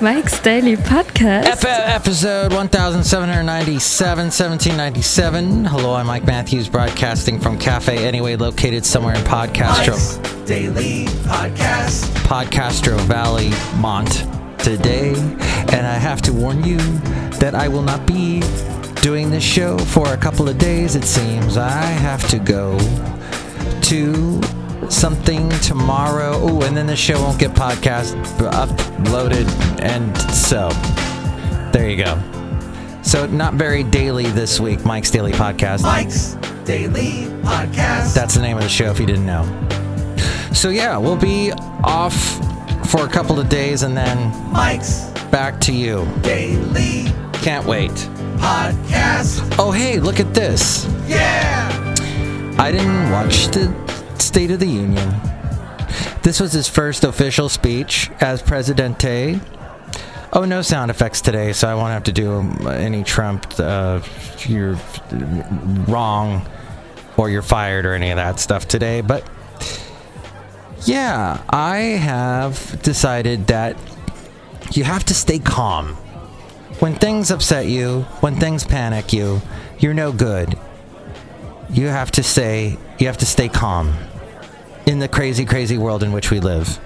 Mike's Daily Podcast. F- episode 1797, 1797. Hello, I'm Mike Matthews, broadcasting from Cafe Anyway, located somewhere in Podcastro, Daily Podcast. Podcastro Valley, Mont, today. And I have to warn you that I will not be doing this show for a couple of days, it seems. I have to go to something tomorrow. Oh, and then the show won't get podcast uploaded. And so, there you go. So, not very daily this week, Mike's Daily Podcast. Mike's Daily Podcast. That's the name of the show if you didn't know. So, yeah, we'll be off for a couple of days and then Mike's back to you. Daily Can't wait. Podcast. Oh, hey, look at this. Yeah. I didn't watch the State of the Union. This was his first official speech as Presidente. Oh, no sound effects today, so I won't have to do um, any Trump, uh, you're wrong, or you're fired, or any of that stuff today. But yeah, I have decided that you have to stay calm. When things upset you, when things panic you, you're no good you have to say you have to stay calm in the crazy crazy world in which we live.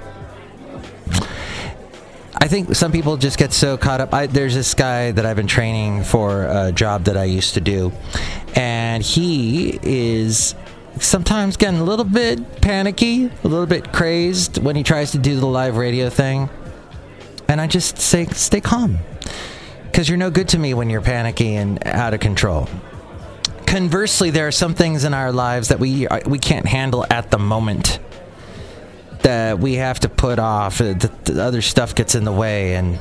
I think some people just get so caught up. I, there's this guy that i've been training for a job that i used to do and he is sometimes getting a little bit panicky a little bit crazed when he tries to do the live radio thing. And i just say stay calm because you're no good to me when you're panicky and out of control conversely, there are some things in our lives that we uh, we can't handle at the moment. That we have to put off. uh, The, the other stuff gets in the way, and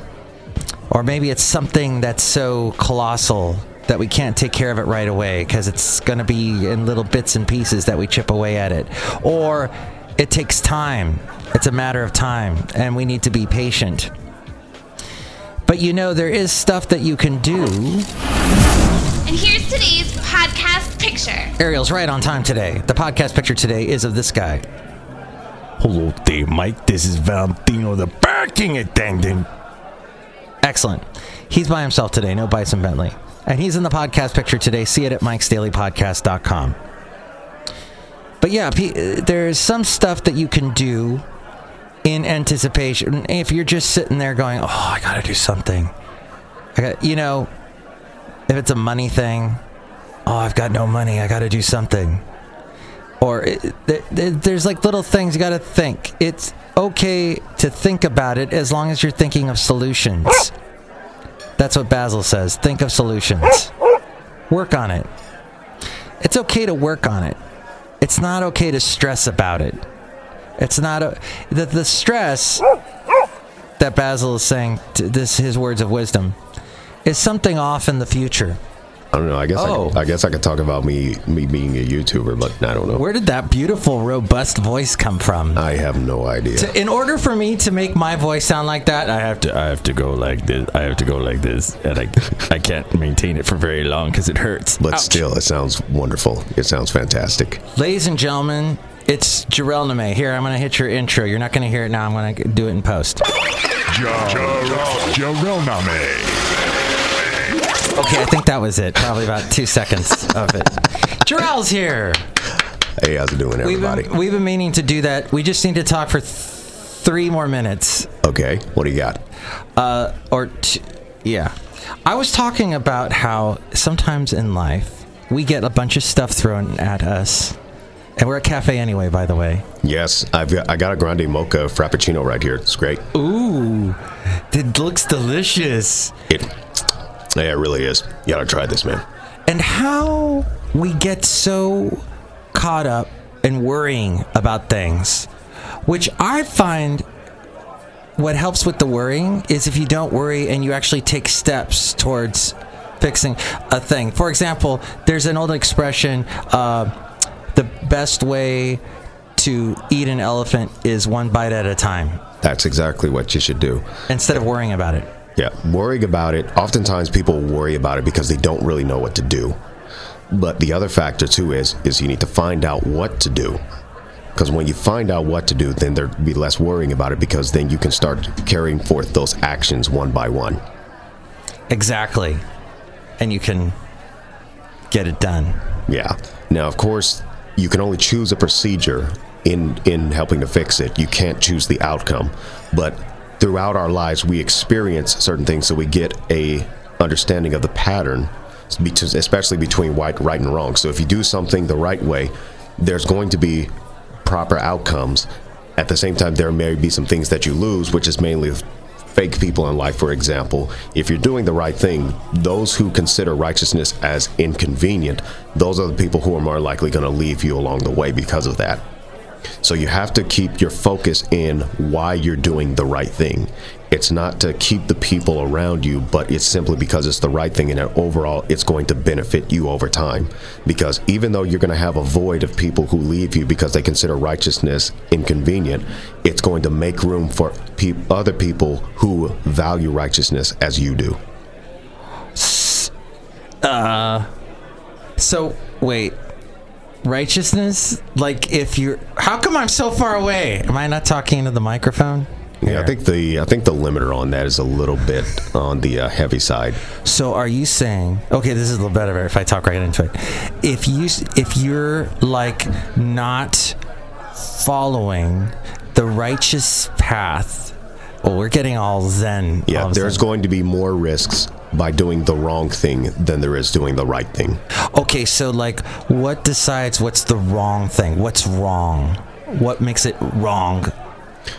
or maybe it's something that's so colossal that we can't take care of it right away because it's going to be in little bits and pieces that we chip away at it, or it takes time. It's a matter of time, and we need to be patient. But you know, there is stuff that you can do. And here's today's podcast picture. Ariel's right on time today. The podcast picture today is of this guy. Hello there, Mike. This is Valentino, the parking attendant. Excellent. He's by himself today, no Bison Bentley. And he's in the podcast picture today. See it at mikesdailypodcast.com. But yeah, pe- uh, there's some stuff that you can do in anticipation. If you're just sitting there going, oh, I got to do something. I got, you know, if it's a money thing, oh, I've got no money. I got to do something. Or it, th- th- there's like little things you got to think. It's okay to think about it as long as you're thinking of solutions. That's what Basil says. Think of solutions. Work on it. It's okay to work on it. It's not okay to stress about it. It's not a, the the stress that Basil is saying. This his words of wisdom is something off in the future. I don't know. I guess Oh. I, I guess I could talk about me me being a YouTuber, but I don't know. Where did that beautiful, robust voice come from? I have no idea. To- in order for me to make my voice sound like that, I have to. I have to go like this. I have to go like this, and I I can't maintain it for very long because it hurts. but Ouch. still, it sounds wonderful. It sounds fantastic. Ladies and gentlemen, it's Jarrell Name. Here, I'm going to hit your intro. You're not going to hear it now. I'm going to do it in post. Jarrell Okay, I think that was it. Probably about two seconds of it. Jarrell's here. Hey, how's it doing, We've everybody? been, we've been meaning to do that. We just need to talk for th- three more minutes. okay, what do you got? Uh, or, t- yeah. I was talking about how sometimes in life we get a bunch of stuff thrown at us. And we're at a Cafe Anyway, by the way. Yes, I've got, I got a grande mocha frappuccino right here. It's great. Ooh, it looks delicious. It, yeah, it really is. You gotta try this, man. and how we get so caught up in worrying about things, which I find what helps with the worrying is if you don't worry and you actually take steps towards fixing a thing. For example, there's an old expression uh, the best way to eat an elephant is one bite at a time That's exactly what you should do. instead of worrying about it. Yeah, worrying about it. Oftentimes, people worry about it because they don't really know what to do. But the other factor too is is you need to find out what to do, Because when you find out what to do, then there'd be less worrying about it because then you can start carrying forth those actions one by one. Exactly. And you can get it done. Yeah. Now, of course, you can only choose a procedure in in helping to fix it. You can't choose the outcome, but throughout our lives, we experience certain things, so we get a understanding of the pattern, especially between right, right and wrong. So if you do something the right way, there's going to be proper outcomes. At the same time, there may be some things that you lose, which is mainly fake people in life, for example. If you're doing the right thing, those who consider righteousness as inconvenient, those are the people who are more likely going to leave you along the way because of that. So you have to keep your focus in why you're doing the right thing. It's not to keep the people around you, but it's simply because it's the right thing and overall it's going to benefit you over time. Because even though you're going to have a void of people who leave you because they consider righteousness inconvenient, it's going to make room for pe- other people who value righteousness as you do. Uh, so wait, righteousness? Like if you're, how come I'm so far away? Am I not talking into the microphone? Yeah, I think the I think the limiter on that is a little bit on the uh, heavy side. So are you saying? Okay, this is a little better if I talk right into it. If you if you're like not following the righteous path, well, we're getting all zen. Yeah, all there's zen. going to be more risks by doing the wrong thing than there is doing the right thing. Okay, so like, what decides what's the wrong thing? What's wrong? What makes it wrong?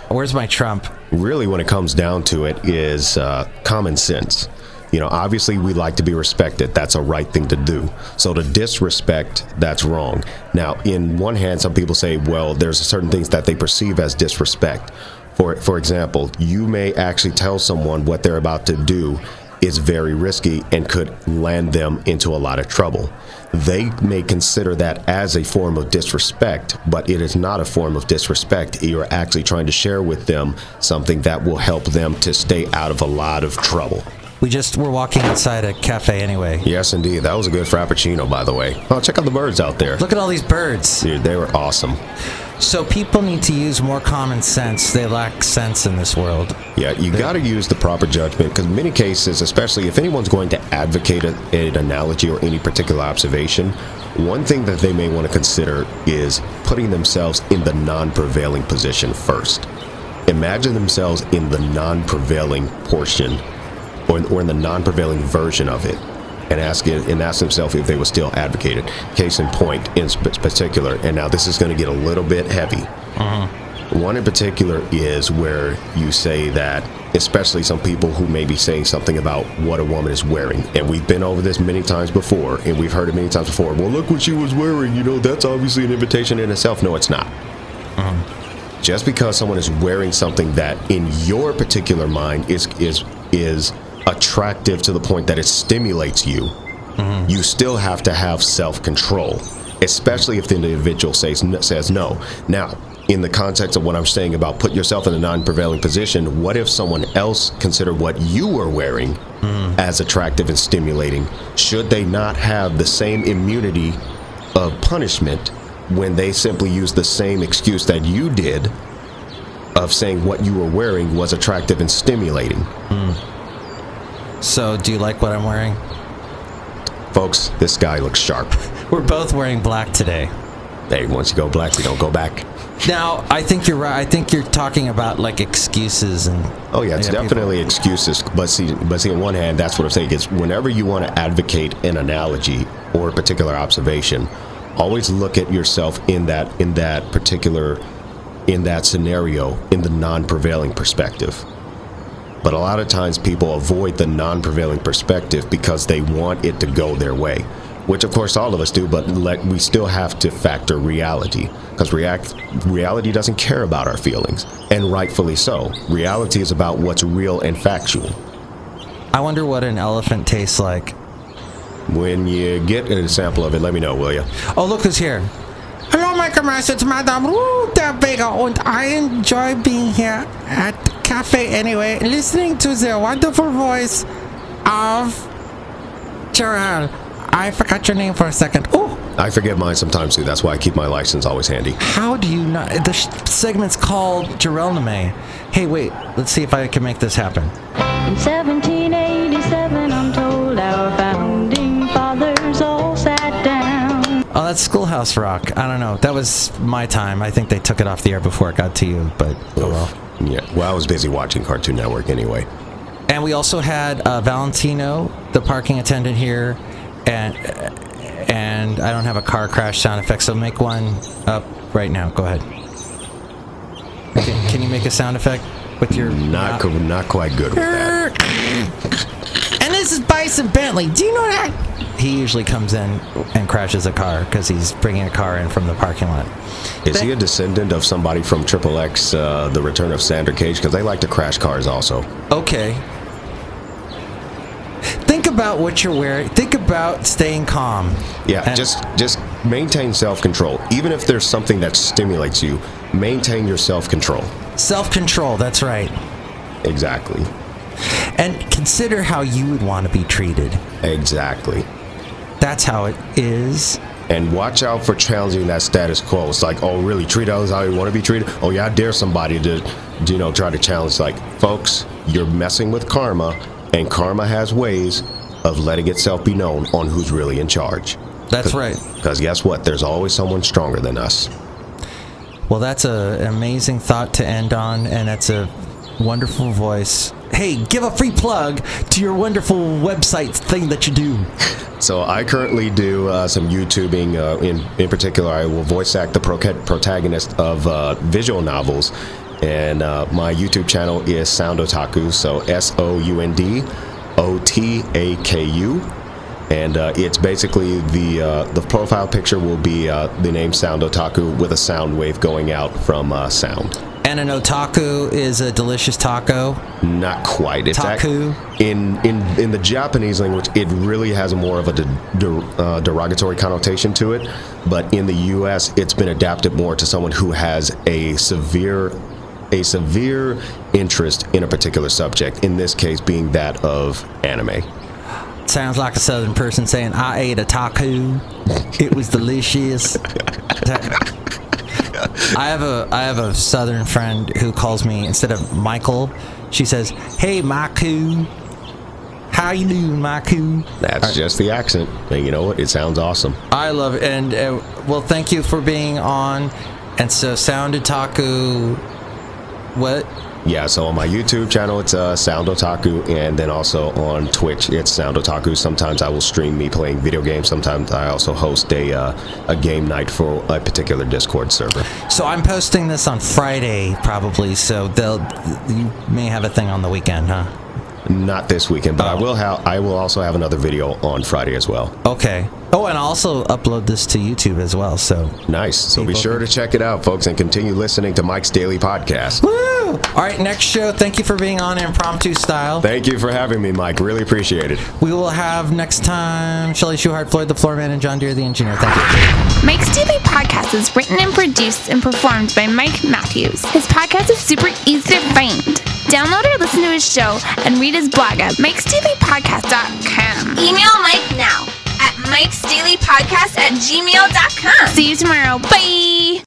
Where's my trump? Really, when it comes down to it, is uh, common sense. You know, obviously, we like to be respected. That's a right thing to do. So to disrespect, that's wrong. Now, in one hand, some people say, well, there's certain things that they perceive as disrespect. For for example, you may actually tell someone what they're about to do is very risky and could land them into a lot of trouble. They may consider that as a form of disrespect, but it is not a form of disrespect. You're actually trying to share with them something that will help them to stay out of a lot of trouble. We just we're walking outside a cafe anyway. Yes, indeed. That was a good frappuccino, by the way. Oh, check out the birds out there. Look at all these birds. Dude, they were awesome. So people need to use more common sense. They lack sense in this world. Yeah, you got to use the proper judgment because in many cases, especially if anyone's going to advocate a, an analogy or any particular observation, one thing that they may want to consider is putting themselves in the non-prevailing position first. Imagine themselves in the non-prevailing portion, or, or in the non-prevailing version of it, and ask it and ask themselves if they were still advocate it. Case in point, in sp- particular, and now this is going to get a little bit heavy. Mm-hmm. One in particular is where you say that, especially some people who may be saying something about what a woman is wearing. And we've been over this many times before, and we've heard it many times before. Well, look what she was wearing. You know, that's obviously an invitation in itself. No, it's not. Mm-hmm. Just because someone is wearing something that, in your particular mind, is is is attractive to the point that it stimulates you, mm-hmm. you still have to have self control, especially if the individual says says no. Now, in the context of what I'm saying about put yourself in a non-prevailing position, what if someone else considered what you were wearing mm. as attractive and stimulating? Should they not have the same immunity of punishment when they simply use the same excuse that you did of saying what you were wearing was attractive and stimulating? Mm. So, do you like what I'm wearing? Folks, this guy looks sharp. We're both wearing black today. Hey, once you go black, we don't go back. Now, I think you're right. I think you're talking about like excuses and. Oh yeah, it's Yeah, people- definitely excuses. But see, but see, on one hand, that's what I'm saying is whenever you want to advocate an analogy or a particular observation, always look at yourself in that in that particular in that scenario in the non-prevailing perspective. But a lot of times people avoid the non-prevailing perspective because they want it to go their way, which of course all of us do. But like we still have to factor reality because react reality doesn't care about our feelings, and rightfully so. Reality is about what's real and factual. I wonder what an elephant tastes like. When you get an example of it, let me know, will you? Oh, look who's here. Hello, my commercial. It's Madame Rutabaga, and I enjoy being here at cafe anyway, listening to the wonderful voice of Gerald. I forgot your name for a second. Oh, I forget mine sometimes too. That's why I keep my license always handy. How do you not? The sh- segment's called Gerelname. Hey, wait. Let's see if I can make this happen. In 1787, I'm told our founding fathers all sat down. Oh, that's Schoolhouse Rock. I don't know. That was my time. I think they took it off the air before it got to you, but oh well. Yeah. Well, I was busy watching Cartoon Network anyway. And we also had uh, Valentino, the parking attendant here, and and I don't have a car crash sound effect, so make one up right now. Go ahead. Can, can you make a sound effect with your Not co- not quite good with that. And this is Bison Bentley. Do you know that? He usually comes in and crashes a car because he's bringing a car in from the parking lot. Is he a descendant of somebody from Triple X, uh, The Return of Xander Cage? Because they like to crash cars also. Okay. Think about what you're wearing. Think about staying calm. Yeah, And- just just maintain self control. Even if there's something that stimulates you, maintain your self control. self control. That's right. Exactly. And consider how you would want to be treated. Exactly. That's how it is. And watch out for challenging that status quo. It's like, oh, really? Treat others how you want to be treated? Oh, yeah, I dare somebody to, you know, try to challenge. Like, folks, you're messing with karma, and karma has ways of letting itself be known on who's really in charge. That's right. Because guess what? There's always someone stronger than us. Well, that's a, an amazing thought to end on, and that's a wonderful voice. Hey, give a free plug to your wonderful website thing that you do. So I currently do uh, some YouTubing. Uh, in in particular, I will voice act the pro- protagonist of uh, visual novels, and uh, my YouTube channel is Sound Otaku. So S O U N D O T A K U, and uh, it's basically the uh, the profile picture will be the name Sound Otaku with a sound wave going out from sound. And an otaku is a delicious taco. Not quite. It's Taku. in in in the Japanese language, it really has more of a de- de- uh, derogatory connotation to it. But in the U.S., it's been adapted more to someone who has a severe a severe interest in a particular subject. In this case, being that of anime. Sounds like a southern person saying, I ate a taco. It was delicious. I have a I have a southern friend who calls me instead of Michael, she says, Hey Maku. How you doing, Maku? That's just the accent, and you know what? It sounds awesome. I love it. And uh, well, thank you for being on. And so, Sound Otaku. What? Yeah, so on my YouTube channel, it's uh, Sound Otaku, and then also on Twitch, it's Sound Otaku. Sometimes I will stream me playing video games. Sometimes I also host a uh, a game night for a particular Discord server. So I'm posting this on Friday, probably. So they'll you may have a thing on the weekend, huh? Not this weekend, but I Oh. will have. I will also have another video on Friday as well. Okay. Oh, and I'll also upload this to YouTube as well. So Nice. So be sure can- to check it out, folks, and continue listening to Mike's Daily Podcast. Woo! All right, next show. Thank you for being on impromptu style. Thank you for having me, Mike. Really appreciate it. We will have next time Shelly Schuhart, Floyd the Floorman, and John Deere the engineer. Thank you. Mike's Daily Podcast is written and produced and performed by Mike Matthews. His podcast is super easy to find. Download or listen to his show and read his blog at mikesdailypodcast.com. Email Mike now at mikesdailypodcast at gmail.com. See you tomorrow. Bye.